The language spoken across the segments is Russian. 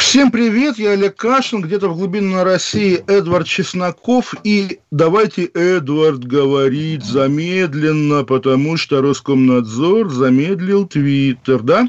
Всем привет, я Олег Кашин, где-то в глубинной России Эдвард Чесноков. И давайте, Эдвард, говорить замедленно, потому что Роскомнадзор замедлил Твиттер, да?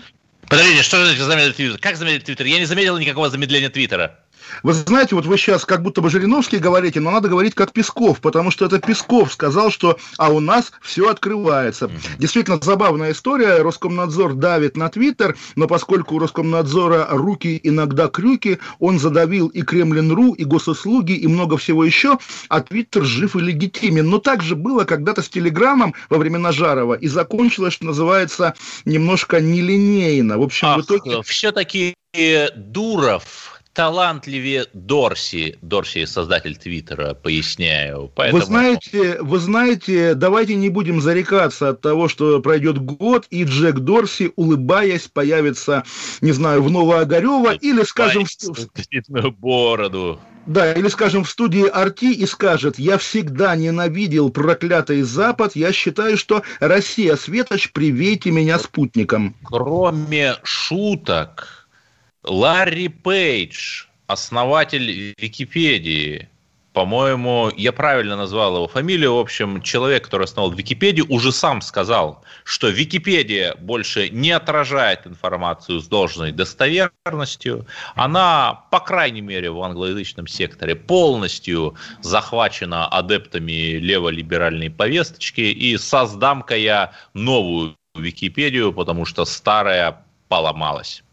Подождите, что значит замедлить Твиттер? Как замедлить Твиттер? Я не заметил никакого замедления Твиттера. Вы знаете, вот вы сейчас как будто бы Жириновский говорите, но надо говорить как Песков, потому что это Песков сказал, что а у нас все открывается. Действительно забавная история. Роскомнадзор давит на Твиттер, но поскольку у Роскомнадзора руки иногда крюки, он задавил и Kremlin.ru, и госуслуги, и много всего еще, а Твиттер жив и легитимен. Но так же было когда-то с Телеграмом во времена Жарова, и закончилось, что называется, немножко нелинейно. В общем, Ах, в итоге... Все-таки Дуров талантливее Дорси, Дорси создатель Твиттера, поясняю. Поэтому... Вы знаете, вы знаете, давайте не будем зарекаться от того, что пройдет год, и Джек Дорси, улыбаясь, появится, не знаю, в Новоогарево, или, скажем, в... бороду. Да, или, скажем, в студии Арти и скажет, я всегда ненавидел проклятый Запад, я считаю, что Россия, Светоч, привейте меня спутником. Кроме шуток, Ларри Пейдж, основатель Википедии, по-моему, я правильно назвал его фамилию. В общем, человек, который основал Википедию, уже сам сказал, что Википедия больше не отражает информацию с должной достоверностью. Она, по крайней мере, в англоязычном секторе полностью захвачена адептами леволиберальной повесточки. И создам-ка я новую Википедию, потому что старая поломалась.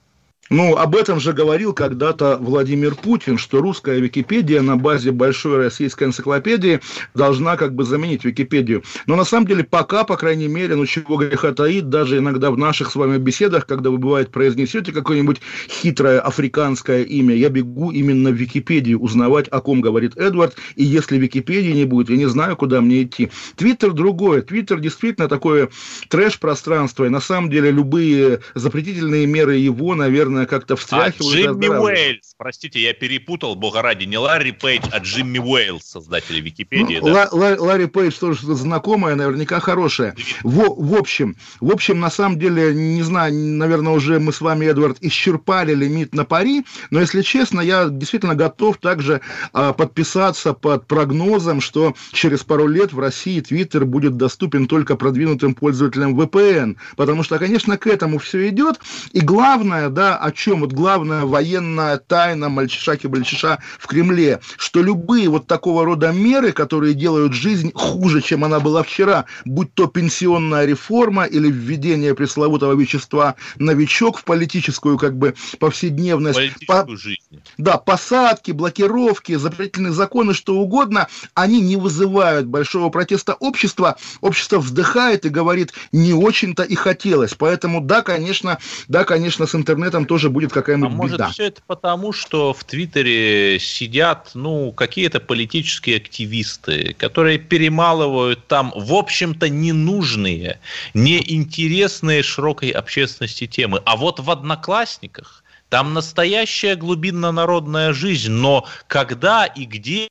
Ну, об этом же говорил когда-то Владимир Путин, что русская Википедия на базе большой российской энциклопедии должна как бы заменить Википедию. Но на самом деле пока, по крайней мере, ну чего греха таит, даже иногда в наших с вами беседах, когда вы, бывает, произнесете какое-нибудь хитрое африканское имя, я бегу именно в Википедию узнавать, о ком говорит Эдвард, и если Википедии не будет, я не знаю, куда мне идти. Твиттер другое. Твиттер действительно такое трэш-пространство, и на самом деле любые запретительные меры его, наверное, наверное, как-то встряхивают. А Джимми Уэйлс, простите, я перепутал, бога ради, не Ларри Пейдж, а Джимми Уэйлс, создатель Википедии. Ну, да? Ла- Ларри Пейдж тоже что-то знакомое, наверняка хорошее. В, в общем, в общем, на самом деле, не знаю, наверное, уже мы с вами, Эдвард, исчерпали лимит на пари, но, если честно, я действительно готов также а, подписаться под прогнозом, что через пару лет в России Твиттер будет доступен только продвинутым пользователям VPN, потому что, конечно, к этому все идет, и главное, да, о чем вот главная военная тайна мальчиша-мальчиша в Кремле, что любые вот такого рода меры, которые делают жизнь хуже, чем она была вчера, будь то пенсионная реформа или введение пресловутого вещества новичок в политическую как бы повседневность, политическую по, жизнь. Да, посадки, блокировки, запретительные законы, что угодно, они не вызывают большого протеста общества. Общество вздыхает и говорит, не очень-то и хотелось. Поэтому, да, конечно, да, конечно, с интернетом тоже тоже будет какая-нибудь а может, беда. все это потому, что в Твиттере сидят, ну, какие-то политические активисты, которые перемалывают там, в общем-то, ненужные, неинтересные широкой общественности темы. А вот в «Одноклассниках» там настоящая глубинно-народная жизнь, но когда и где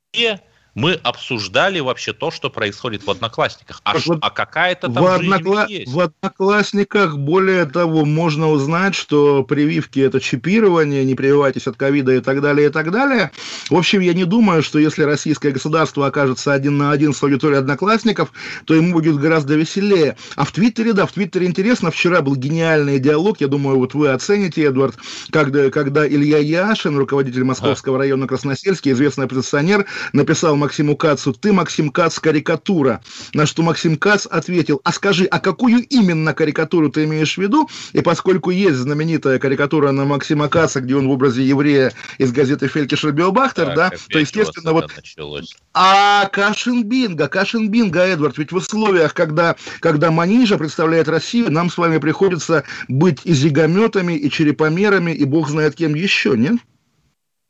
мы обсуждали вообще то, что происходит в Одноклассниках. А, вот а какая-то там в, однокла... есть. в Одноклассниках, более того, можно узнать, что прививки – это чипирование, не прививайтесь от ковида и так далее, и так далее. В общем, я не думаю, что если российское государство окажется один на один с аудиторией Одноклассников, то ему будет гораздо веселее. А в Твиттере, да, в Твиттере интересно. Вчера был гениальный диалог, я думаю, вот вы оцените, Эдвард, когда, когда Илья Яшин, руководитель Московского а. района Красносельский, известный оппозиционер, написал Максиму Кацу, ты, Максим Кац, карикатура. На что Максим Кац ответил, а скажи, а какую именно карикатуру ты имеешь в виду? И поскольку есть знаменитая карикатура на Максима Каца, где он в образе еврея из газеты Фелькишер Биобахтер, да, то, естественно, вот... Началось. А Кашин Бинго, Кашин Бинго, Эдвард, ведь в условиях, когда, когда Манижа представляет Россию, нам с вами приходится быть и зигометами, и черепомерами, и бог знает кем еще, нет?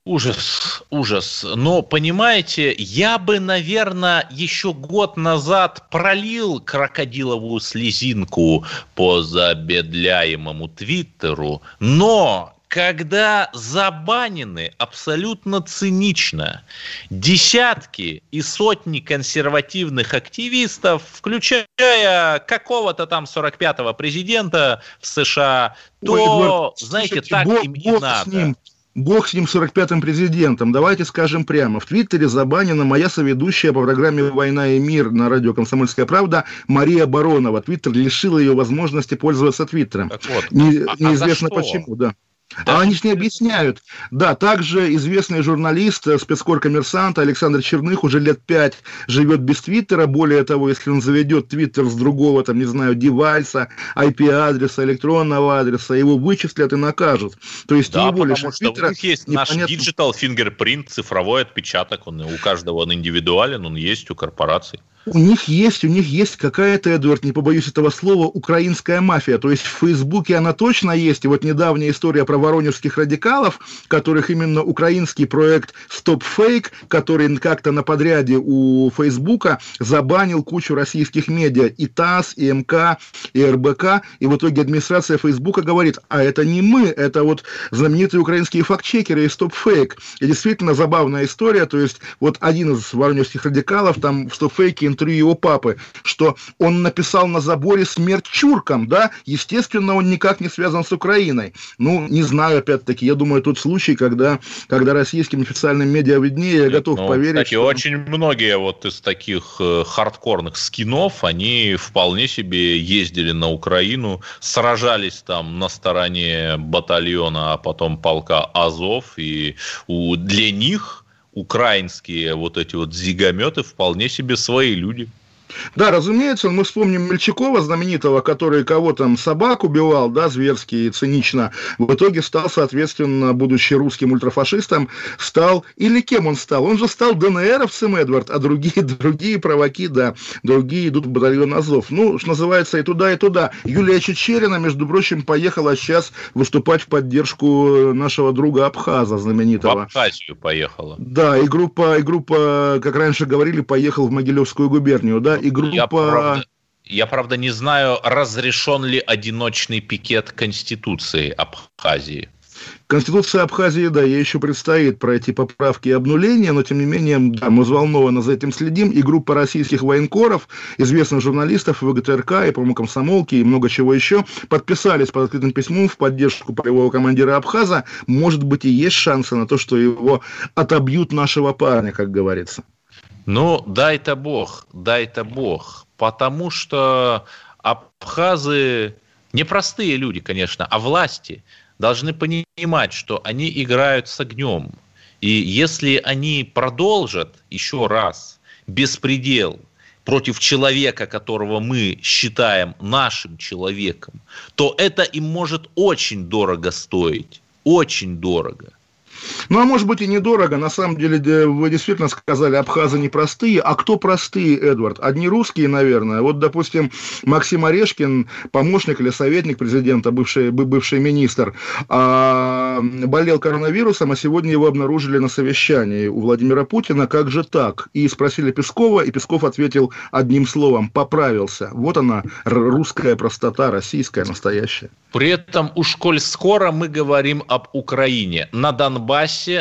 Ужас, ужас. Но, понимаете, я бы, наверное, еще год назад пролил крокодиловую слезинку по забедляемому Твиттеру, но когда забанены абсолютно цинично десятки и сотни консервативных активистов, включая какого-то там 45-го президента в США, то, Ой, Эдуард, знаете, слушайте, так бог, им и надо. С ним. Бог с ним 45-м президентом. Давайте скажем прямо. В Твиттере забанена моя соведущая по программе «Война и мир» на радио «Комсомольская правда» Мария Баронова. Твиттер лишил ее возможности пользоваться Твиттером. Вот. Не, а, а неизвестно а почему, да. Да. А они же не объясняют. Да, также известный журналист, э, спецкор коммерсанта Александр Черных уже лет пять живет без Твиттера. Более того, если он заведет Твиттер с другого, там, не знаю, девайса, IP-адреса, электронного адреса, его вычислят и накажут. То есть да, его что Твиттера, у них есть непонятно... наш digital fingerprint, цифровой отпечаток, он у каждого он индивидуален, он есть у корпораций. У них есть, у них есть какая-то, Эдвард, не побоюсь этого слова, украинская мафия. То есть в Фейсбуке она точно есть. И вот недавняя история про воронежских радикалов, которых именно украинский проект Stop Fake, который как-то на подряде у Фейсбука забанил кучу российских медиа. И ТАСС, и МК, и РБК. И в итоге администрация Фейсбука говорит, а это не мы, это вот знаменитые украинские фактчекеры и Stop Fake. И действительно забавная история. То есть вот один из воронежских радикалов там в Stop Fake интервью его папы, что он написал на заборе смерть чуркам, да, естественно, он никак не связан с Украиной. Ну, не знаю, опять-таки, я думаю, тот случай, когда, когда российским официальным медиа виднее, я готов ну, поверить. Кстати, что... очень многие вот из таких э, хардкорных скинов, они вполне себе ездили на Украину, сражались там на стороне батальона, а потом полка Азов, и у, для них украинские вот эти вот зигометы вполне себе свои люди. Да, разумеется, мы вспомним Мельчакова, знаменитого, который кого там собак убивал, да, зверски и цинично. В итоге стал, соответственно, будучи русским ультрафашистом, стал, или кем он стал? Он же стал ДНРовцем, Эдвард, а другие, другие провоки, да, другие идут в батальон Азов. Ну, что называется, и туда, и туда. Юлия Чечерина, между прочим, поехала сейчас выступать в поддержку нашего друга Абхаза, знаменитого. В Абхазию поехала. Да, и группа, и группа, как раньше говорили, поехал в Могилевскую губернию, да, и группа... Я, правда, я, правда, не знаю, разрешен ли одиночный пикет Конституции Абхазии. Конституция Абхазии, да, ей еще предстоит пройти поправки и обнуления, но тем не менее, да, мы взволнованно за этим следим. И группа российских военкоров, известных журналистов, ВГТРК и, по-моему, комсомолки и много чего еще, подписались под открытым письмом в поддержку полевого командира Абхаза. Может быть, и есть шансы на то, что его отобьют нашего парня, как говорится. Ну, дай-то бог, дай-то бог. Потому что абхазы непростые люди, конечно, а власти должны понимать, что они играют с огнем. И если они продолжат еще раз беспредел против человека, которого мы считаем нашим человеком, то это им может очень дорого стоить. Очень дорого. Ну, а может быть и недорого. На самом деле, вы действительно сказали, абхазы непростые. А кто простые, Эдвард? Одни русские, наверное. Вот, допустим, Максим Орешкин, помощник или советник президента, бывший, бывший министр, а, болел коронавирусом, а сегодня его обнаружили на совещании у Владимира Путина. Как же так? И спросили Пескова, и Песков ответил одним словом, поправился. Вот она, русская простота, российская, настоящая. При этом уж коль скоро мы говорим об Украине, на Донбассе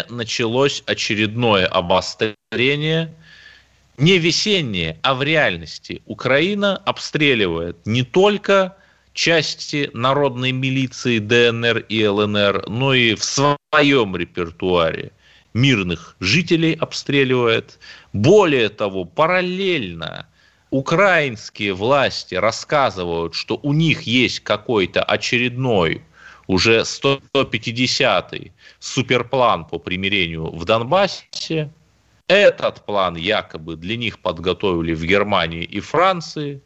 началось очередное обострение, не весеннее, а в реальности. Украина обстреливает не только части народной милиции ДНР и ЛНР, но и в своем репертуаре мирных жителей обстреливает. Более того, параллельно украинские власти рассказывают, что у них есть какой-то очередной уже 150-й суперплан по примирению в Донбассе. Этот план якобы для них подготовили в Германии и Франции.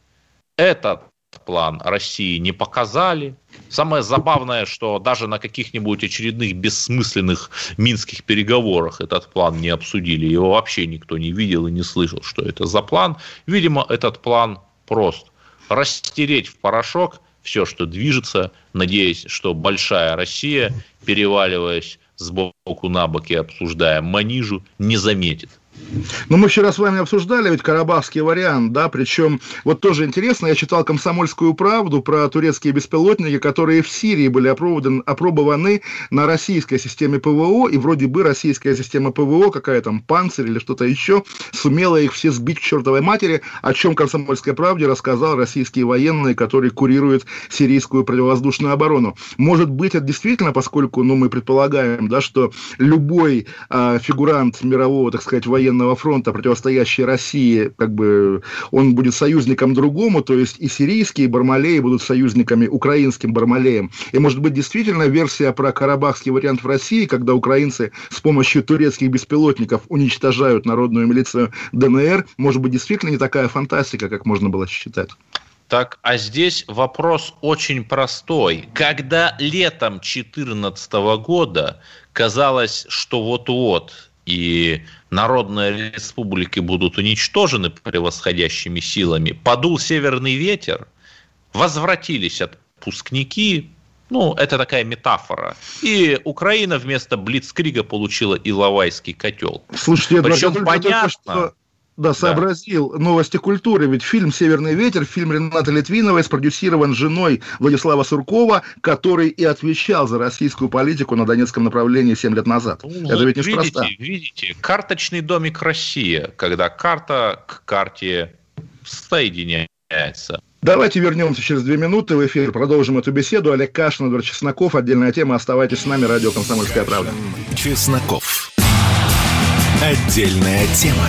Этот план России не показали. Самое забавное, что даже на каких-нибудь очередных бессмысленных минских переговорах этот план не обсудили. Его вообще никто не видел и не слышал, что это за план. Видимо, этот план прост. Растереть в порошок все, что движется, надеясь, что большая Россия, переваливаясь сбоку на бок и обсуждаем, Манижу не заметит. Ну, мы вчера с вами обсуждали ведь карабахский вариант, да, причем вот тоже интересно, я читал «Комсомольскую правду» про турецкие беспилотники, которые в Сирии были опробованы, опробованы на российской системе ПВО, и вроде бы российская система ПВО, какая там, «Панцирь» или что-то еще, сумела их все сбить к чертовой матери, о чем «Комсомольской правде» рассказал российские военные, которые курируют сирийскую противовоздушную оборону. Может быть, это действительно, поскольку, ну, мы предполагаем, да, что любой э, фигурант мирового, так сказать, военного военного фронта, противостоящий России, как бы он будет союзником другому, то есть и сирийские Бармалеи будут союзниками украинским Бармалеем. И может быть действительно версия про карабахский вариант в России, когда украинцы с помощью турецких беспилотников уничтожают народную милицию ДНР, может быть действительно не такая фантастика, как можно было считать. Так, а здесь вопрос очень простой. Когда летом 2014 года казалось, что вот-вот и народные республики будут уничтожены превосходящими силами, подул северный ветер, возвратились отпускники, ну, это такая метафора. И Украина вместо Блицкрига получила Иловайский котел. Слушайте, Причем понятно... Что да, сообразил. Да. Новости культуры. Ведь фильм «Северный ветер», фильм Рената Литвиновой, спродюсирован женой Владислава Суркова, который и отвечал за российскую политику на Донецком направлении 7 лет назад. Ну, Это ведь неспроста. Видите, видите, карточный домик Россия, когда карта к карте соединяется. Давайте вернемся через две минуты в эфир, продолжим эту беседу. Олег Кашин, Эдвард Чесноков, отдельная тема. Оставайтесь с нами, радио «Комсомольская правда». Чесноков. Отдельная тема.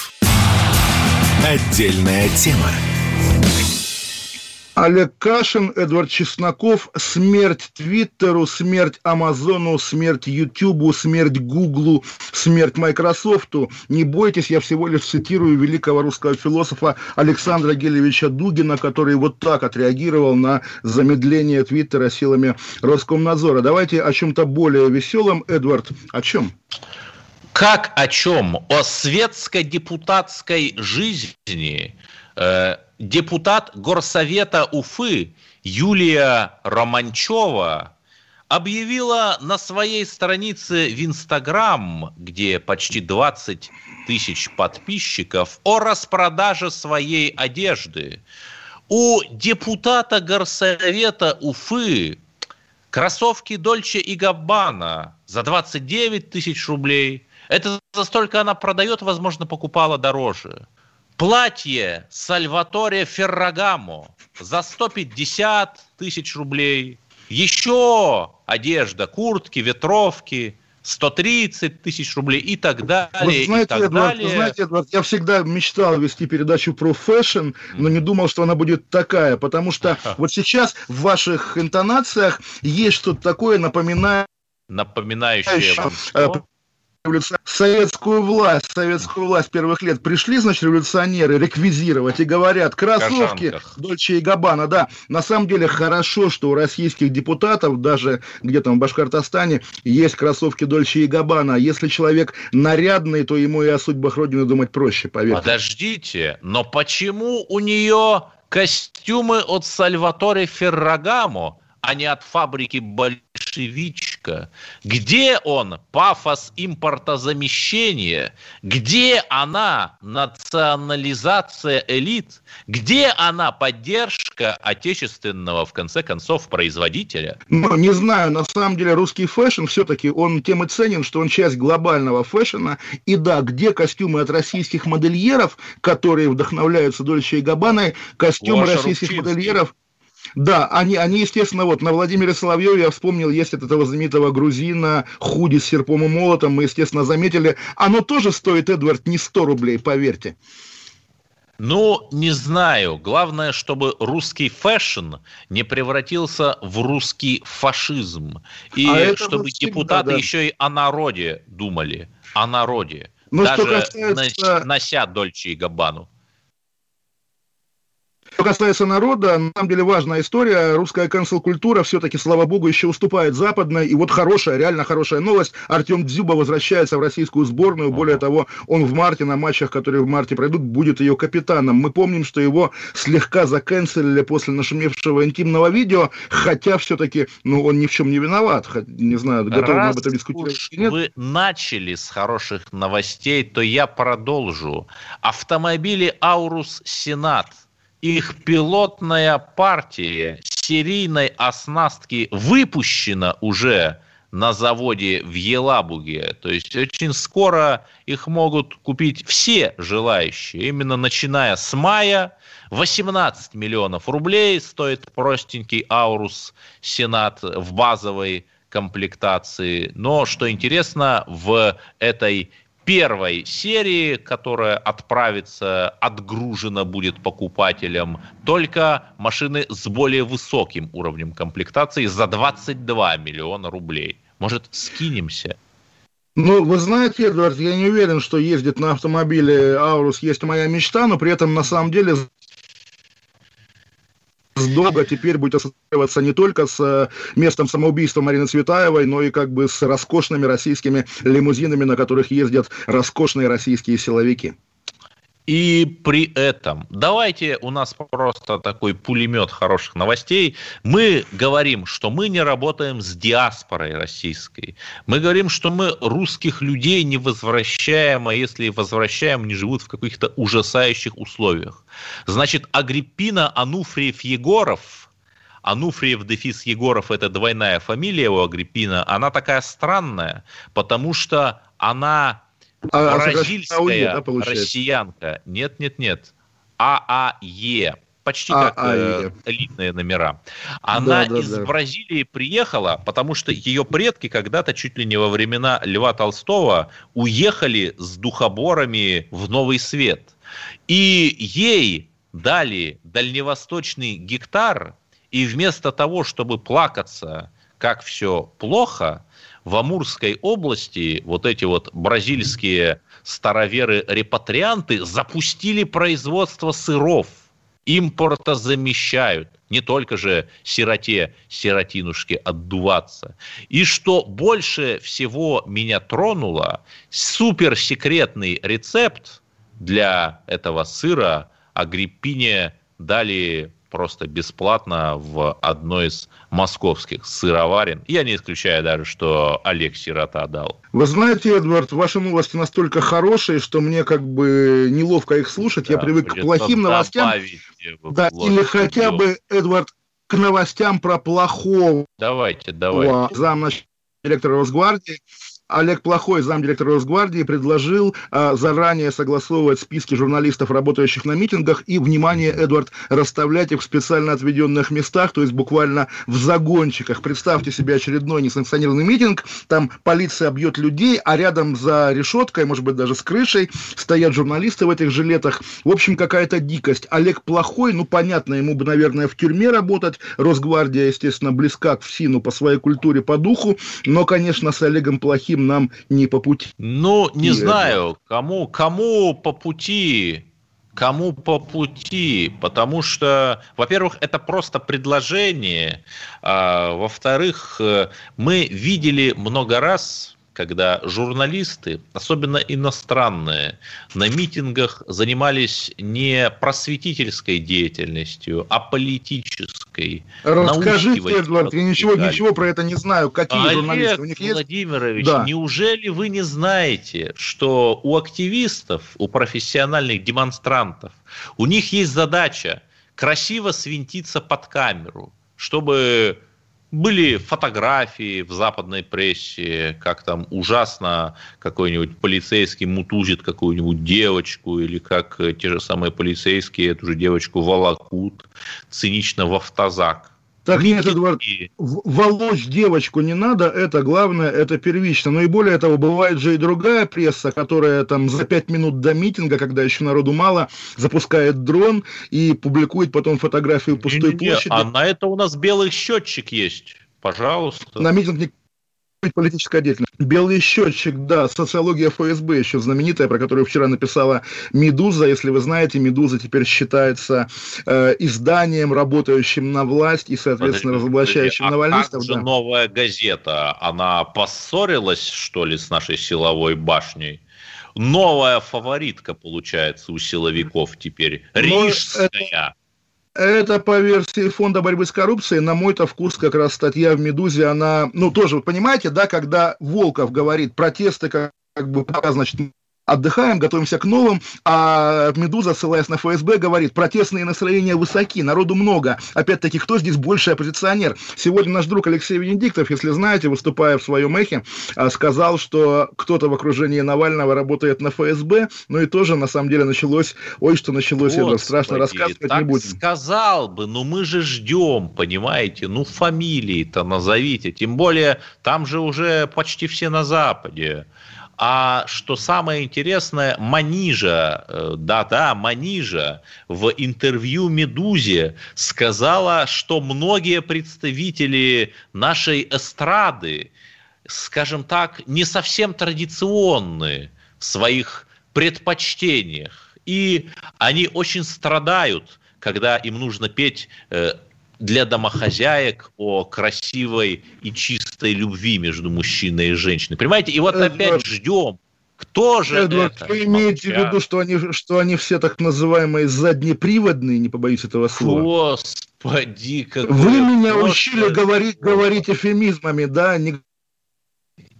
Отдельная тема. Олег Кашин, Эдвард Чесноков, смерть Твиттеру, смерть Амазону, смерть Ютубу, смерть Гуглу, смерть Майкрософту. Не бойтесь, я всего лишь цитирую великого русского философа Александра Гелевича Дугина, который вот так отреагировал на замедление Твиттера силами Роскомнадзора. Давайте о чем-то более веселом. Эдвард, о чем? Как о чем? О светско-депутатской жизни. Э, депутат Горсовета Уфы Юлия Романчева объявила на своей странице в Инстаграм, где почти 20 тысяч подписчиков, о распродаже своей одежды. У депутата Горсовета Уфы кроссовки Дольче и Габбана за 29 тысяч рублей – это за столько она продает, возможно, покупала дороже. Платье Сальваторе Феррагамо за 150 тысяч рублей. Еще одежда, куртки, ветровки 130 тысяч рублей и так далее. Вы знаете, и так Эдвард, далее. Вы знаете, Эдвард, я всегда мечтал вести передачу про фэшн, но не думал, что она будет такая, потому что вот сейчас в ваших интонациях есть что-то такое, напоминающее напоминающее советскую власть, советскую власть первых лет пришли, значит, революционеры реквизировать и говорят, кроссовки Дольче и Габана, да, на самом деле хорошо, что у российских депутатов, даже где-то в Башкортостане, есть кроссовки Дольче и Габана. Если человек нарядный, то ему и о судьбах Родины думать проще, поверьте. Подождите, но почему у нее костюмы от Сальваторе Феррагамо, а не от фабрики большевичка? Где он, пафос импортозамещения? Где она, национализация элит? Где она, поддержка отечественного, в конце концов, производителя? Ну, не знаю, на самом деле русский фэшн все-таки, он тем и ценен, что он часть глобального фэшна. И да, где костюмы от российских модельеров, которые вдохновляются Дольче и Габбаной, костюмы Гоша российских Рубчинский. модельеров да, они, они, естественно, вот на Владимире Соловьеве я вспомнил, есть от этого знаменитого грузина, худи с серпом и молотом, мы, естественно, заметили. Оно тоже стоит, Эдвард, не 100 рублей, поверьте. Ну, не знаю. Главное, чтобы русский фэшн не превратился в русский фашизм. И а чтобы депутаты да. еще и о народе думали. О народе. Но ну, Даже касается... нося Дольче и Габану. Что касается народа, на самом деле важная история. Русская канцел-культура все-таки, слава богу, еще уступает западной. И вот хорошая, реально хорошая новость. Артем Дзюба возвращается в российскую сборную. Более того, он в марте, на матчах, которые в марте пройдут, будет ее капитаном. Мы помним, что его слегка заканцелили после нашумевшего интимного видео, хотя все-таки, ну, он ни в чем не виноват. Не знаю, готовы мы об этом дискутировать или нет. вы начали с хороших новостей, то я продолжу. Автомобили «Аурус Сенат» их пилотная партия серийной оснастки выпущена уже на заводе в Елабуге. То есть очень скоро их могут купить все желающие. Именно начиная с мая 18 миллионов рублей стоит простенький Аурус Сенат в базовой комплектации. Но, что интересно, в этой первой серии, которая отправится, отгружена будет покупателям, только машины с более высоким уровнем комплектации за 22 миллиона рублей. Может, скинемся? Ну, вы знаете, Эдвард, я не уверен, что ездить на автомобиле Аурус есть моя мечта, но при этом на самом деле долго теперь будет ассоциироваться не только с э, местом самоубийства Марины Цветаевой, но и как бы с роскошными российскими лимузинами, на которых ездят роскошные российские силовики. И при этом, давайте у нас просто такой пулемет хороших новостей. Мы говорим, что мы не работаем с диаспорой российской. Мы говорим, что мы русских людей не возвращаем, а если возвращаем, они живут в каких-то ужасающих условиях. Значит, Агриппина Ануфриев Егоров, Ануфриев дефис Егоров – это двойная фамилия у Агриппина, она такая странная, потому что она а, Бразильская АУЕ, да, россиянка. Нет, нет, нет. ААЕ. Почти а, как э, элитные номера. Она да, да, из да. Бразилии приехала, потому что ее предки когда-то, чуть ли не во времена Льва Толстого, уехали с духоборами в Новый Свет. И ей дали дальневосточный гектар, и вместо того, чтобы плакаться, как все плохо, в Амурской области вот эти вот бразильские староверы-репатрианты запустили производство сыров. Импорта замещают. Не только же сироте, сиротинушке отдуваться. И что больше всего меня тронуло, суперсекретный рецепт для этого сыра Агриппине дали просто бесплатно в одной из московских сыроварен. Я не исключаю даже, что Олег Сирота дал. Вы знаете, Эдвард, ваши новости настолько хорошие, что мне как бы неловко их слушать. Да, Я привык к плохим новостям. Да, или хотя бы, Эдвард, к новостям про плохого. Давайте, давайте. Замначальника директора Росгвардии Олег Плохой, замдиректора Росгвардии, предложил а, заранее согласовывать списки журналистов, работающих на митингах, и, внимание, Эдвард, расставлять их в специально отведенных местах, то есть буквально в загончиках. Представьте себе очередной несанкционированный митинг, там полиция бьет людей, а рядом за решеткой, может быть, даже с крышей, стоят журналисты в этих жилетах. В общем, какая-то дикость. Олег Плохой, ну, понятно, ему бы, наверное, в тюрьме работать. Росгвардия, естественно, близка к ФСИНу по своей культуре, по духу, но, конечно, с Олегом Плохим этим нам не по пути. Ну, не и знаю, кому, кому по пути, кому по пути, потому что, во-первых, это просто предложение, а, во-вторых, э, мы видели много раз когда журналисты, особенно иностранные, на митингах занимались не просветительской деятельностью, а политической. Расскажите, Эдвард, я ничего, ничего про это не знаю. Какие Олег журналисты? У них Владимирович, есть? неужели вы не знаете, что у активистов, у профессиональных демонстрантов, у них есть задача красиво свинтиться под камеру, чтобы были фотографии в западной прессе, как там ужасно какой-нибудь полицейский мутузит какую-нибудь девочку, или как те же самые полицейские эту же девочку волокут цинично в автозак. Так нет, Эдвард, волочь девочку не надо, это главное, это первично. Но и более того, бывает же и другая пресса, которая там за пять минут до митинга, когда еще народу мало, запускает дрон и публикует потом фотографию пустой Не-не-не, площади. А на это у нас белый счетчик есть. Пожалуйста. На митинг не политическая деятельность. Белый счетчик, да, социология ФСБ еще знаменитая, про которую вчера написала Медуза. Если вы знаете, Медуза теперь считается э, изданием, работающим на власть и, соответственно, Подожди, разоблачающим подожди, а навальнистов. как же да. новая газета? Она поссорилась, что ли, с нашей силовой башней? Новая фаворитка, получается, у силовиков теперь. Ну, Рижская. Это по версии фонда борьбы с коррупцией. На мой-то вкус как раз статья в «Медузе», она, ну, тоже, вы понимаете, да, когда Волков говорит, протесты как, как бы, пока, значит, отдыхаем, готовимся к новым, а «Медуза», ссылаясь на ФСБ, говорит, протестные настроения высоки, народу много. Опять-таки, кто здесь больше оппозиционер? Сегодня наш друг Алексей Венедиктов, если знаете, выступая в своем эхе, а, сказал, что кто-то в окружении Навального работает на ФСБ, ну и тоже, на самом деле, началось, ой, что началось, это страшно Господи, рассказывать так не будем. сказал бы, но мы же ждем, понимаете, ну фамилии-то назовите, тем более там же уже почти все на Западе. А что самое интересное, Манижа, э, да-да, Манижа в интервью «Медузе» сказала, что многие представители нашей эстрады, скажем так, не совсем традиционны в своих предпочтениях. И они очень страдают, когда им нужно петь э, для домохозяек о красивой и чистой любви между мужчиной и женщиной. Понимаете? И вот Эдвард, опять ждем, кто же Эдвард, это? вы имеете в виду, что они, что они все так называемые заднеприводные, не побоюсь этого слова? Господи, какое Вы меня просто учили говорить, говорить эфемизмами, да? Не...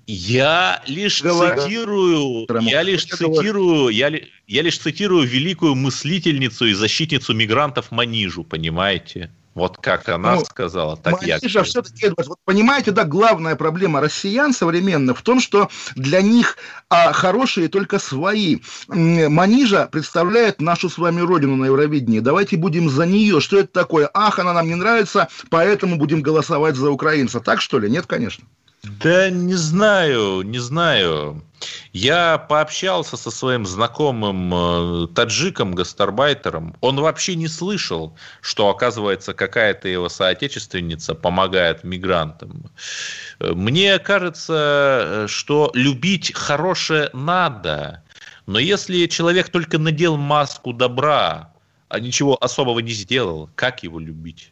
Я лишь Говорю. цитирую, я лишь цитирую, я, ли- я лишь цитирую великую мыслительницу и защитницу мигрантов Манижу, понимаете? Вот как она Ну, сказала, так я говорю. все-таки, Эдвард, вот понимаете, да, главная проблема россиян современных в том, что для них а, хорошие только свои. Манижа представляет нашу с вами родину на Евровидении. Давайте будем за нее. Что это такое? Ах, она нам не нравится, поэтому будем голосовать за украинца. Так что ли? Нет, конечно. Да не знаю, не знаю. Я пообщался со своим знакомым э, таджиком, гастарбайтером. Он вообще не слышал, что, оказывается, какая-то его соотечественница помогает мигрантам. Мне кажется, э, что любить хорошее надо. Но если человек только надел маску добра, а ничего особого не сделал, как его любить?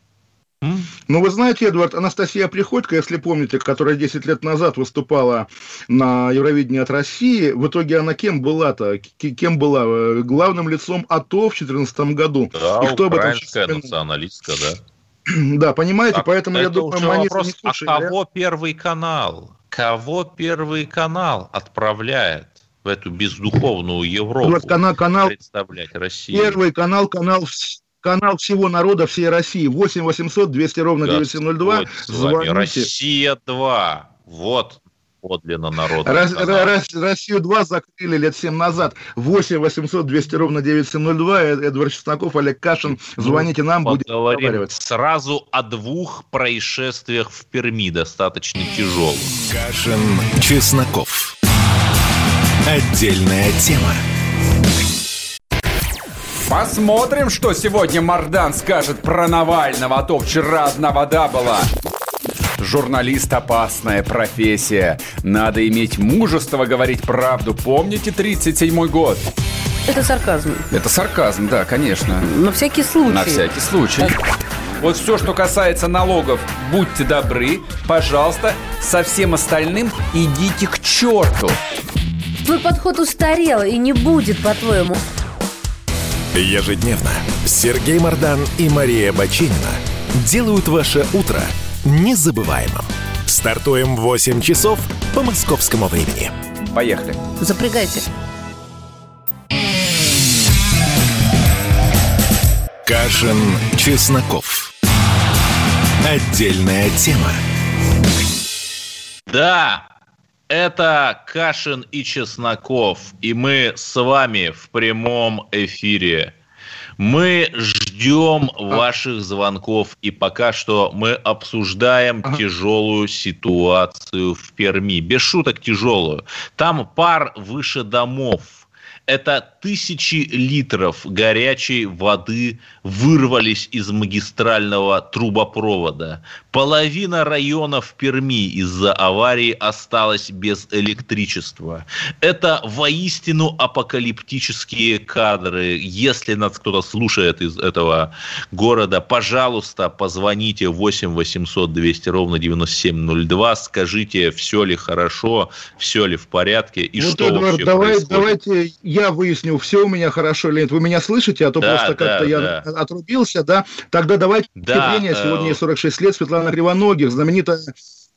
Ну, вы знаете, Эдвард, Анастасия Приходько, если помните, которая 10 лет назад выступала на Евровидении от России, в итоге она кем была-то? Кем была? Э, Главным лицом АТО в 2014 году. Да, И кто об этом украинская националистка, да. Да, понимаете, Так, поэтому я думаю, Манижа вопрос, не а слушали. кого Первый канал? Кого Первый канал отправляет в эту бездуховную Европу канал, канал, представлять Россию? первый канал, канал, канал всего народа, всей России. 8 800 200 ровно 9702. Господь с вами. Звоните. Россия 2. Вот подлинно народный Рос-. Рос- Россию 2 закрыли лет 7 назад. 8 800 200 ровно 9702. Эд- Эдвард Чесноков, Олег Кашин. Звоните нам, будем разговаривать. сразу о двух происшествиях в Перми, достаточно тяжелых. Кашин, Чесноков. Отдельная тема. Посмотрим, что сегодня Мардан скажет про Навального, а то вчера одна вода была. Журналист – опасная профессия. Надо иметь мужество говорить правду. Помните 37-й год? Это сарказм. Это сарказм, да, конечно. На всякий случай. На всякий случай. Вот все, что касается налогов, будьте добры, пожалуйста, со всем остальным идите к черту. Твой подход устарел и не будет, по-твоему. Ежедневно Сергей Мардан и Мария Бачинина делают ваше утро незабываемым. Стартуем в 8 часов по московскому времени. Поехали. Запрягайте. Кашин, Чесноков. Отдельная тема. Да, это Кашин и Чесноков, и мы с вами в прямом эфире. Мы ждем Ждем ваших звонков. И пока что мы обсуждаем тяжелую ситуацию в Перми. Без шуток тяжелую. Там пар выше домов это тысячи литров горячей воды вырвались из магистрального трубопровода. Половина районов Перми из-за аварии осталась без электричества. Это воистину апокалиптические кадры. Если нас кто-то слушает из этого города, пожалуйста, позвоните 8 800 200 ровно 9702, скажите, все ли хорошо, все ли в порядке и вот, что Эдвард, вообще давай, происходит. давайте я выясню, все у меня хорошо или нет. Вы меня слышите, а то Да, просто как-то да, я да. отрубился, да? Тогда давайте Да, вступление. э, Сегодня ей 46 лет, Светлана Кривоногих, знаменитая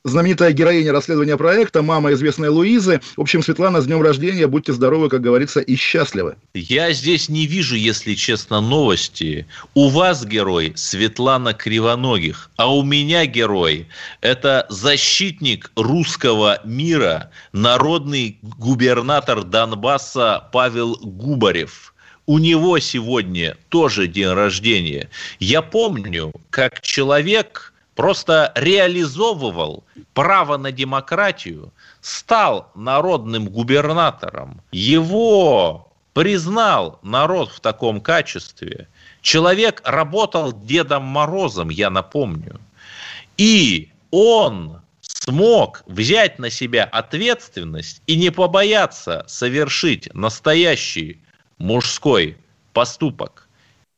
знаменитая героиня расследования проекта, мама известной Луизы. В общем, Светлана, с днем рождения, будьте здоровы, как говорится, и счастливы. Я здесь не вижу, если честно, новости. У вас герой Светлана Кривоногих, а у меня герой – это защитник русского мира, народный губернатор Донбасса Павел Губарев. У него сегодня тоже день рождения. Я помню, как человек просто реализовывал право на демократию, стал народным губернатором. Его признал народ в таком качестве. Человек работал Дедом Морозом, я напомню. И он смог взять на себя ответственность и не побояться совершить настоящий мужской поступок.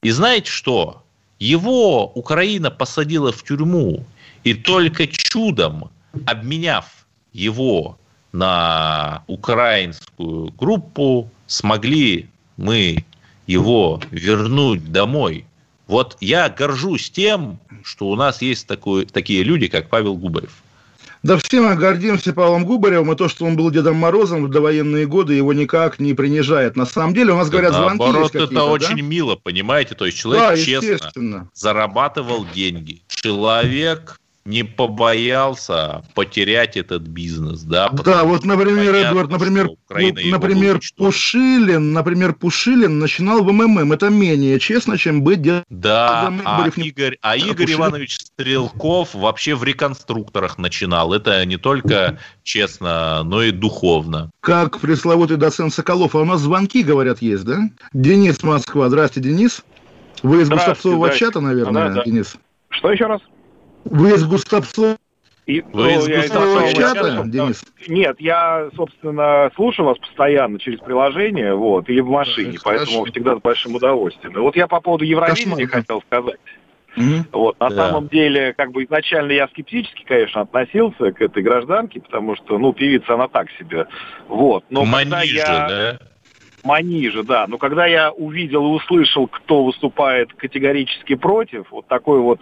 И знаете что? Его Украина посадила в тюрьму, и только чудом, обменяв его на украинскую группу, смогли мы его вернуть домой. Вот я горжусь тем, что у нас есть такой, такие люди, как Павел Губарев. Да все мы гордимся Павлом Губаревым, и то, что он был Дедом Морозом в довоенные годы, его никак не принижает. На самом деле, у нас говорят, звонки Наоборот, это да? очень мило, понимаете? То есть человек Да, честно зарабатывал деньги. Человек не побоялся потерять этот бизнес, да? Да, вот, например, понятно, Эдвард, например, ну, например. Пушилин, например, Пушилин начинал в МММ. Это менее честно, чем быть Да, Когда а Губарев не- Игорь, а Игорь Пушилин. Иванович Стрелков вообще в реконструкторах начинал. Это не только честно, но и духовно. как пресловутый доцент Соколов. А у нас звонки, говорят, есть, да? Денис Москва. Здрасте, Денис. Вы из здрасте. чата, наверное, Да, да. Денис? Что еще раз? Вы из Густавцова И, Вы из я- Густавцова я- чата, я- Денис? Нет, я, собственно, слушаю вас постоянно через приложение, вот, или в машине, Хорошо. поэтому всегда с большим удовольствием. И вот я по поводу Евровидения Кошмар. хотел сказать. Мгм. Вот, на Да. самом деле, как бы изначально я скептически, конечно, относился к этой гражданке, потому что, ну, певица она так себе. Вот. Но когда Маниже, я... да? Маниже, да. Но когда я увидел и услышал, кто выступает категорически против, вот такой вот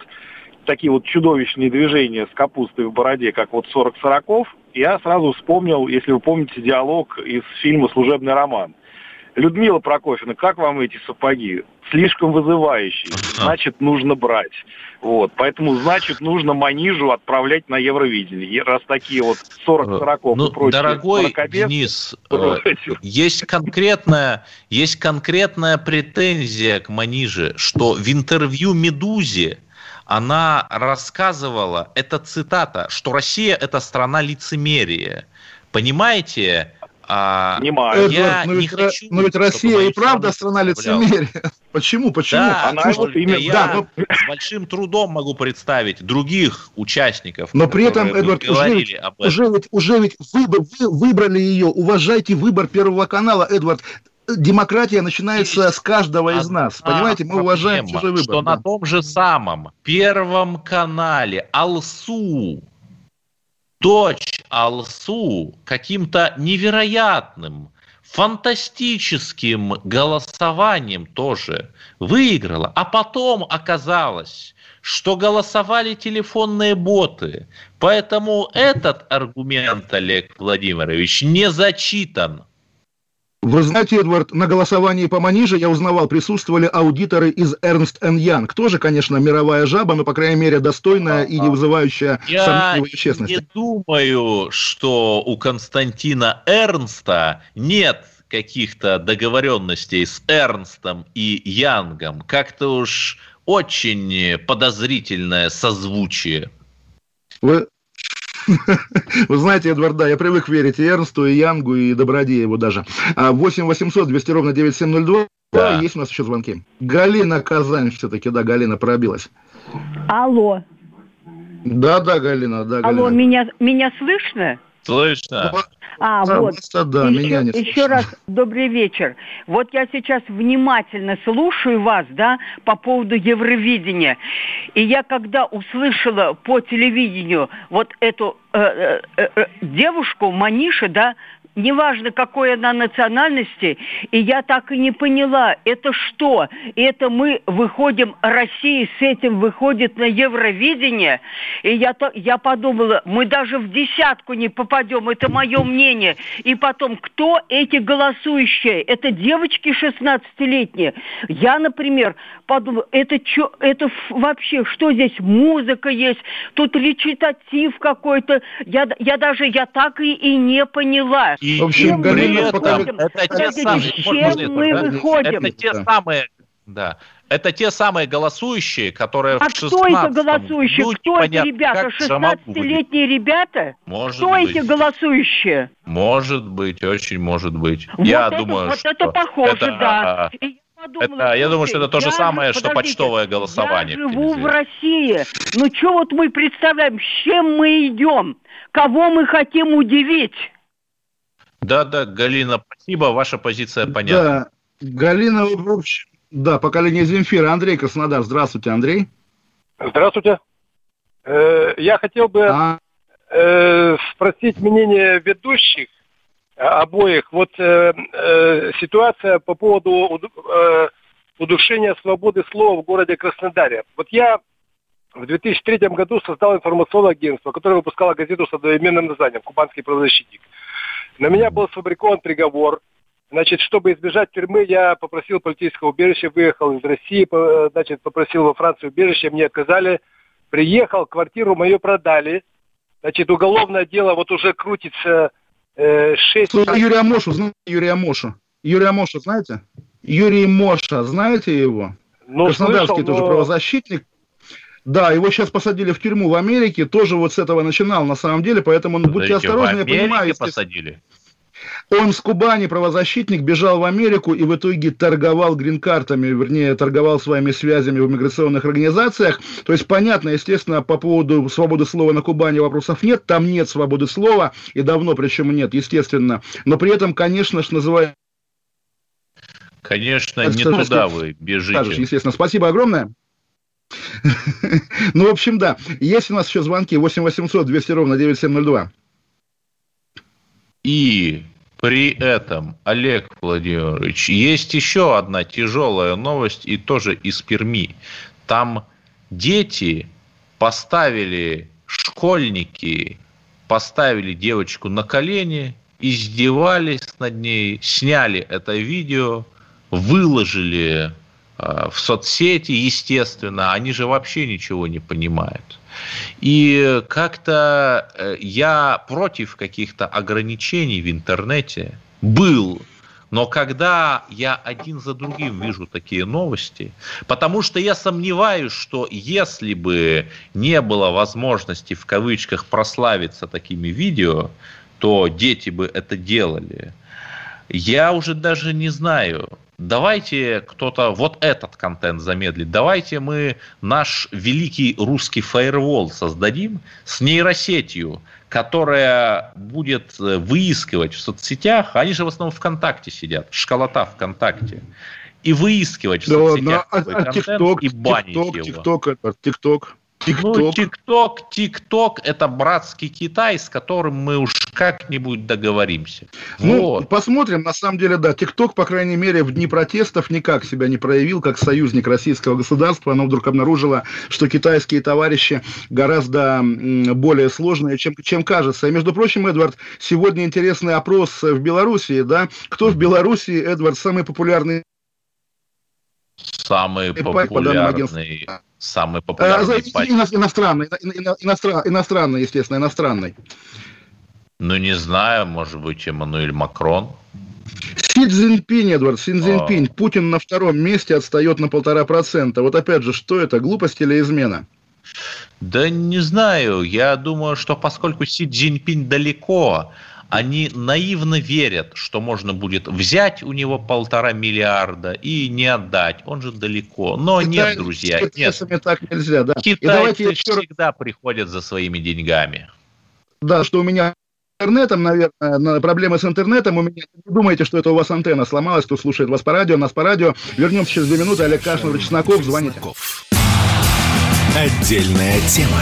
такие вот чудовищные движения с капустой в бороде, как вот 40 сороков, я сразу вспомнил, если вы помните, диалог из фильма «Служебный роман». Людмила Прокофьевна, как вам эти сапоги? Слишком вызывающие. Значит, нужно брать. Вот. Поэтому, значит, нужно Манижу отправлять на Евровидение. Раз такие вот 40 сороков Ну, и прочие дорогой Денис, э, против. есть конкретная, есть конкретная претензия к Маниже, что в интервью «Медузе» она рассказывала, это цитата, что Россия – это страна лицемерия. Понимаете? А, Понимаю. я Эдвард, но не ведь, хочу, но ведь Россия и правда страна лицемерия. Почему? Почему? Да, Она вот именно- я да, но- с большим трудом могу представить других участников, Но при этом, Эдвард, уже ведь, об этом. уже ведь, уже ведь выбор- вы выбрали ее. Уважайте выбор Первого канала, Эдвард. Демократия начинается с каждого из нас. Понимаете, мы уважаем чужой выбор. Что да. на том же самом Первом канале Алсу, дочь Алсу каким-то невероятным, фантастическим голосованием тоже выиграла, а потом оказалось, что голосовали телефонные боты. Поэтому этот аргумент, Олег Владимирович, не зачитан. Вы знаете, Эдвард, на голосовании по Маниже я узнавал, присутствовали аудиторы из Ernst Young. Тоже, конечно, мировая жаба, но, по крайней мере, достойная и не вызывающая Я сомнений в ее честности. не думаю, что у Константина Эрнста нет каких-то договоренностей с Эрнстом и Янгом. Как-то уж очень подозрительное созвучие. Вы, вы знаете, Эдвард, да, я привык верить и Эрнсту, и Янгу, и Добродееву даже. 8 800 200 ровно 9702. Да. Есть у нас еще звонки. Галина Казань все-таки, да, Галина пробилась. Алло. Да, да, Галина, да, Алло, меня, меня слышно? Слышно. А, Да, вот. просто да, еще, меня не еще слышно. раз добрый вечер. Вот я сейчас внимательно слушаю вас, да, по поводу Евровидения. И я когда услышала по телевидению вот эту э, э, э, девушку Маниша, да, неважно какой она национальности, и я так и не поняла, это что? Это мы выходим, Россия с этим выходит на Евровидение, и я, я подумала, мы даже в десятку не попадем, это мое мнение. И потом, кто эти голосующие? Это девочки 16-летние. Я, например, подумала, это, чё, это вообще, что здесь, музыка есть, тут речитатив какой-то, я, я даже, я так и, и не поняла. И, В общем, и при этом это те самые, чем это, мы да? выходим? Это те Да. самые, да, это те самые голосующие, которые А в кто 16 это голосующие? ну, Кто эти непонятно, ребята? как самому будет. 16-летние ребята? Может Кто быть. эти голосующие? Может быть, очень может быть. Вот я это, думаю, вот что это похоже, это, да. а, подумала, это- я думаю, что это то же самое, же- что почтовое голосование Я живу в. России. Ну что вот мы представляем, с чем мы идем? Кого мы хотим удивить? Да, да, Галина, спасибо, ваша позиция понятна. Да, Галина, в общем, да, поколение Земфира. Андрей Краснодар. Здравствуйте, Андрей. Здравствуйте. Э, Я хотел бы А, э, спросить мнение ведущих обоих. Вот э, э, ситуация по поводу уду- э, удушения свободы слова в городе Краснодаре. Вот я в 2003 году создал информационное агентство, которое выпускало газету с одноименным названием «Кубанский правозащитник». На меня был сфабрикован приговор. Значит, чтобы избежать тюрьмы, я попросил политического убежища, выехал из России, по- значит, попросил во Францию убежище, мне отказали. Приехал, квартиру мою продали. Значит, уголовное дело вот уже крутится э, 6... слушай, Юрия Мошу, знаете Юрия Мошу? Юрия Мошу знаете? Юрий Моша, знаете его? Ну, Краснодарский слышал, тоже но- правозащитник. Да, его сейчас посадили в тюрьму в Америке, тоже вот с этого начинал на самом деле, поэтому ну, будьте осторожны, я понимаю. Естественно. посадили? Он с Кубани, правозащитник, бежал в Америку и в итоге торговал грин-картами, вернее, торговал своими связями в миграционных организациях. То есть, понятно, естественно, по поводу свободы слова на Кубани вопросов нет, там нет свободы слова, и давно причем нет, естественно. Но при этом, конечно же, называют Конечно, не туда вы бежите. Скажешь, естественно. Спасибо огромное. Ну, в общем, да. Есть у нас еще звонки 8 800 200 ровно 9702. И при этом, Олег Владимирович, есть еще одна тяжелая новость, и тоже из Перми. Там дети поставили, школьники поставили девочку на колени, издевались над ней, сняли это видео, выложили в соцсети, естественно, они же вообще ничего не понимают. И как-то э, я против каких-то ограничений в интернете был, но когда я один за другим вижу такие новости, потому что я сомневаюсь, что если бы не было возможности в кавычках прославиться такими видео, то дети бы это делали. Я уже даже не знаю. Давайте кто-то вот этот контент замедлит. Давайте мы наш великий русский фаервол создадим с нейросетью, которая будет э, выискивать в соцсетях, они же в основном ВКонтакте сидят, школота ВКонтакте, и выискивать в Да ладно, соцсетях а, свой а контент ТикТок, и банить ТикТок, его. ТикТок, это, ТикТок, Ну, ТикТок. ТикТок, это братский Китай, с которым мы уж как-нибудь договоримся. Ну, вот. посмотрим, на самом деле, да, ТикТок, по крайней мере, в дни протестов никак себя не проявил, как союзник российского государства. Оно вдруг обнаружило, что китайские товарищи гораздо более сложные, чем, чем кажется. И, между прочим, Эдвард, сегодня интересный опрос в Белоруссии, да, кто в Белоруссии, Эдвард, самый популярный Самый по- самый Э, популярный патч. ино- иностранный, ино- ино- иностра- иностранный, естественно, иностранный. Ну, не знаю, может быть, Эммануэль Макрон. Си Цзиньпинь, Эдвард, Си Цзиньпинь. А... Путин на втором месте отстает на полтора процента. Вот опять же, что это, глупость или измена? Да не знаю. Я думаю, что поскольку Си Цзиньпинь далеко, они наивно верят, что можно будет взять у него полтора миллиарда и не отдать. Он же далеко. Но Китай, нет, друзья, нет. так нельзя, да. Китайцы всегда приходят за своими деньгами. Да, что у меня интернетом, наверное, проблемы с интернетом. У меня не думайте, что это у вас антенна сломалась, кто слушает вас по радио, нас по радио. Вернемся через две минуты. Олег Кашин, Чесноков, звоните. Отдельная тема.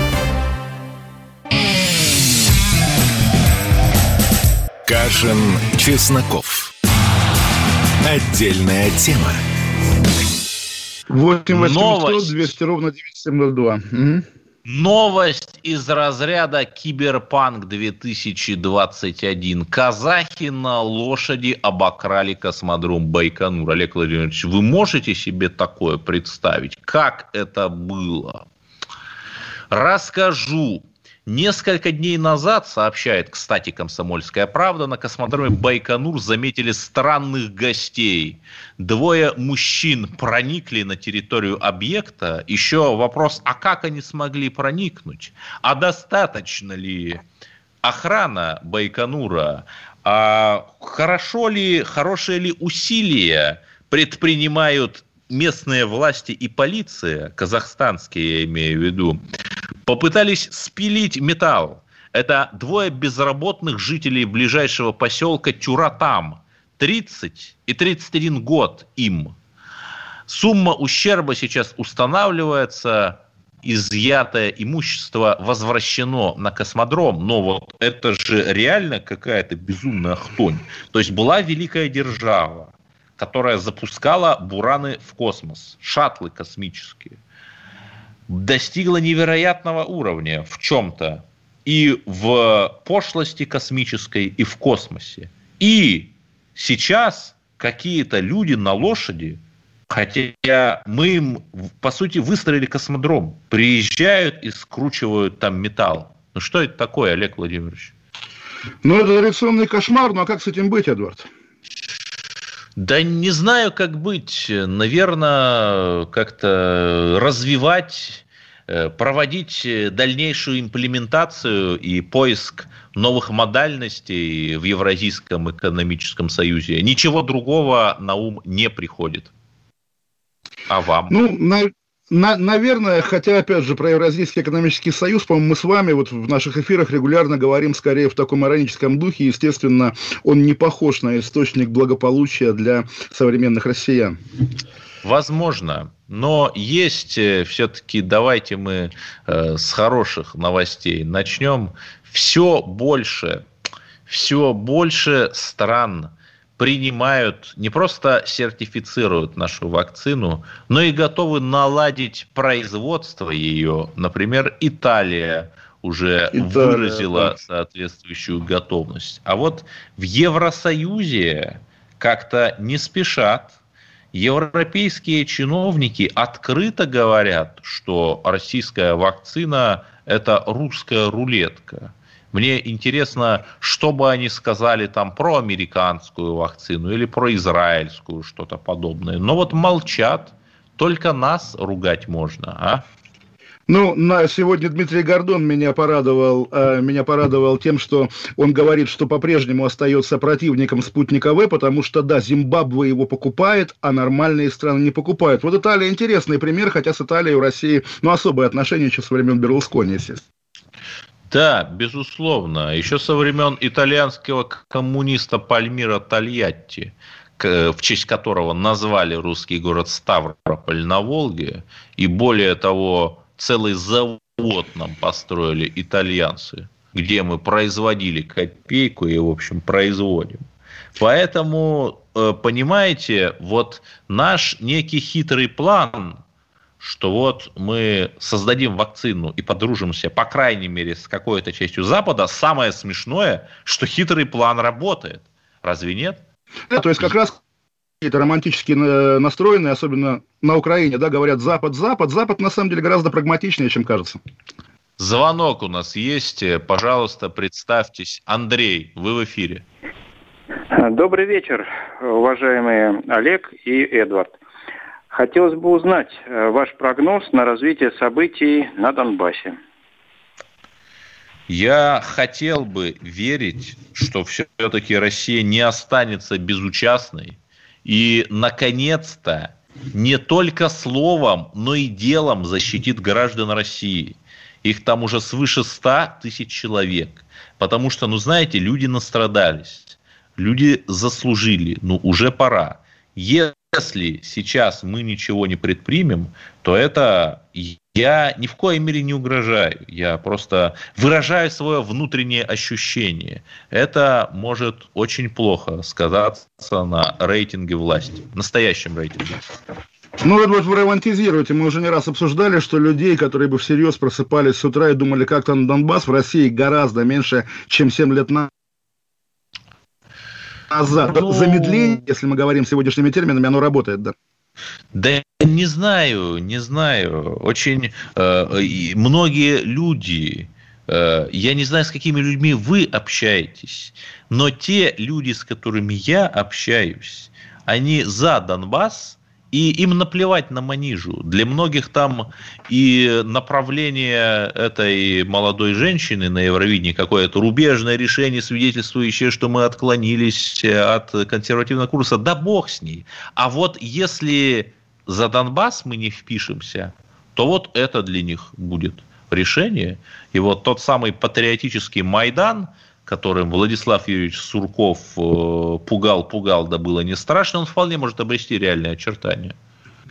Кашин, Чесноков. Отдельная тема. 8 800 200 ровно 9702. Угу. Новость из разряда Киберпанк 2021. Казахи на лошади обокрали космодром Байконур. Олег Владимирович, вы можете себе такое представить? Как это было? Расскажу. Несколько дней назад, сообщает, кстати, «Комсомольская правда», на космодроме Байконур заметили странных гостей. Двое мужчин проникли на территорию объекта. Еще вопрос, а как они смогли проникнуть? А достаточно ли охрана Байконура? А хорошо ли, хорошие ли усилия предпринимают местные власти и полиция, казахстанские я имею в виду, попытались спилить металл. Это двое безработных жителей ближайшего поселка Тюратам. 30 и 31 год им. Сумма ущерба сейчас устанавливается, изъятое имущество возвращено на космодром, но вот это же реально какая-то безумная хтонь. То есть была великая держава, которая запускала бураны в космос, шаттлы космические, достигла невероятного уровня в чем-то и в пошлости космической, и в космосе. И сейчас какие-то люди на лошади, хотя мы им, по сути, выстроили космодром, приезжают и скручивают там металл. Ну что это такое, Олег Владимирович? Ну, это традиционный кошмар, ну а как с этим быть, Эдвард? Да не знаю, как быть. Наверное, как-то развивать, э, проводить дальнейшую имплементацию и поиск новых модальностей в Евразийском экономическом союзе. Ничего другого на ум не приходит. А вам? Ну, на, на, наверное, хотя, опять же, про Евразийский экономический союз, по-моему, мы с вами вот в наших эфирах регулярно говорим скорее в таком ироническом духе. Естественно, он не похож на источник благополучия для современных россиян. Возможно. Но есть э, все-таки, давайте мы э, с хороших новостей начнем. Все больше, все больше стран принимают, не просто сертифицируют нашу вакцину, но и готовы наладить производство ее. Например, Италия уже Италия, выразила да. соответствующую готовность. А вот в Евросоюзе как-то не спешат. Европейские чиновники открыто говорят, что российская вакцина – это русская рулетка. Мне интересно, что бы они сказали там про американскую вакцину или про израильскую, что-то подобное. Но вот молчат, только нас ругать можно, а? Ну, на сегодня Дмитрий Гордон меня порадовал, э, меня порадовал тем, что он говорит, что по-прежнему остается противником спутника В, потому что, да, Зимбабве его покупает, а нормальные страны не покупают. Вот Италия интересный пример, хотя с Италией у России, ну, особые отношения еще с времен Берлускони, естественно. Да, безусловно. Еще со времен итальянского коммуниста Пальмира Тольятти, в честь которого назвали русский город Ставрополь на Волге, и более того, целый завод нам построили итальянцы, где мы производили копейку и, в общем, производим. Поэтому, э, понимаете, вот наш некий хитрый план, что вот мы создадим вакцину и подружимся, по крайней мере, с какой-то частью Запада, самое смешное, что хитрый план работает. Разве нет? Да, то есть как раз какие-то романтически настроенные, особенно на Украине, да, говорят Запад, Запад. Запад на самом деле гораздо прагматичнее, чем кажется. Звонок у нас есть. Пожалуйста, представьтесь. Андрей, вы в эфире. Добрый вечер, уважаемые Олег и Эдвард. Хотелось бы узнать э, ваш прогноз на развитие событий на Донбассе. Я хотел бы верить, что все-таки Россия не останется безучастной и, наконец-то, не только словом, но и делом защитит граждан России. Их там уже свыше 100 тысяч человек. Потому что, ну знаете, люди настрадались. Люди заслужили. Ну, уже пора. Если сейчас мы ничего не предпримем, то это я ни в коей мере не угрожаю. Я просто выражаю свое внутреннее ощущение. Это может очень плохо сказаться на рейтинге власти, настоящем рейтинге. Ну, вот, вот вы романтизируете. Мы уже не раз обсуждали, что людей, которые бы всерьез просыпались с утра и думали, как там Донбасс, в России гораздо меньше, чем 7 лет назад назад. Ну... Замедление, если мы говорим сегодняшними терминами, оно работает, да. Да не знаю, не знаю. Очень э, многие люди, э, я не знаю, с какими людьми вы общаетесь, но те люди, с которыми я общаюсь, они за Донбасс, и им наплевать на Манижу. Для многих там и направление этой молодой женщины на Евровидении какое-то рубежное решение, свидетельствующее, что мы отклонились от консервативного курса. Да бог с ней. А вот если за Донбасс мы не впишемся, то вот это для них будет решение. И вот тот самый патриотический Майдан – которым Владислав Юрьевич Сурков э, да было не страшно, он вполне может обрести реальные очертания.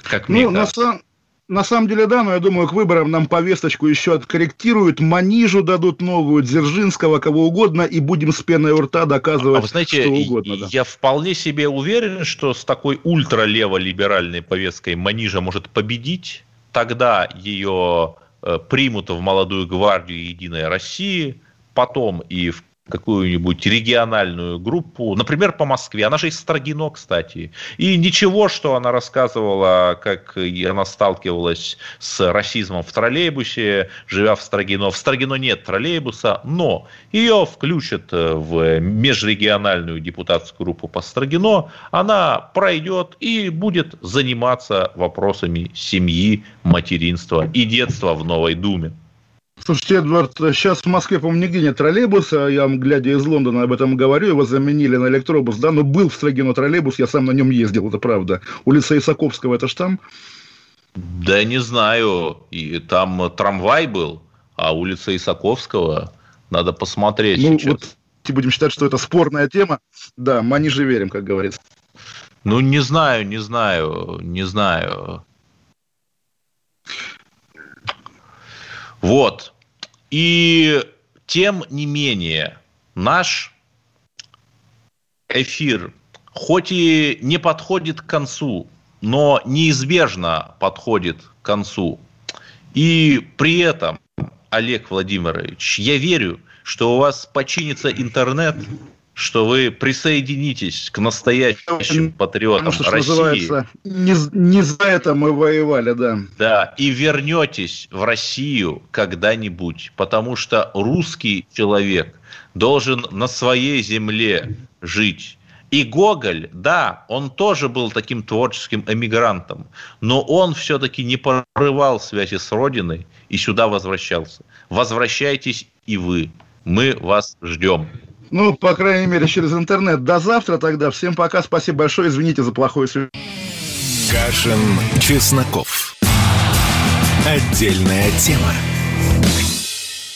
Как мне ну, кажется. На, на самом деле, да, но я думаю, к выборам нам повесточку еще откорректируют, Манижу дадут новую, Дзержинского, кого угодно, и будем с пеной у рта доказывать а вы знаете, что угодно. Да. Я вполне себе уверен, что с такой ультралево-либеральной повесткой Манижа может победить. Тогда ее э, примут в молодую гвардию Единой России, потом и в какую-нибудь региональную группу, например, по Москве. Она же из Строгино, кстати. И ничего, что она рассказывала, как она сталкивалась с расизмом в троллейбусе, живя в Строгино. В Строгино нет троллейбуса, но ее включат в межрегиональную депутатскую группу по Строгино. Она пройдет и будет заниматься вопросами семьи, материнства и детства в Новой Думе. Слушайте, Эдвард, сейчас в Москве, по-моему, нигде нет троллейбуса. Я, глядя из Лондона, об этом говорю. Его заменили на электробус, да, но был в Строгино троллейбус, я сам на нем ездил, это правда. Улица Исаковского, это ж там? Да не знаю. И там трамвай был, а улица Исаковского надо посмотреть ну, сейчас. Вот будем считать, что это спорная тема. Да, мы ниже верим, как говорится. Ну, не знаю, не знаю, не знаю. Вот. И тем не менее, наш эфир, хоть и не подходит к концу, но неизбежно подходит к концу. И при этом, Олег Владимирович, я верю, что у вас починится интернет, что вы присоединитесь к настоящим патриотам что, России. Не, не за это мы воевали, да. Да, и вернетесь в Россию когда-нибудь, потому что русский человек должен на своей земле жить. И Гоголь, да, он тоже был таким творческим эмигрантом, но он все-таки не порывал связи с Родиной и сюда возвращался. Возвращайтесь и вы. Мы вас ждем. Ну, по крайней мере, через интернет. До завтра тогда. Всем пока. Спасибо большое. Извините за плохое связь. Кашин, Чесноков. Отдельная тема.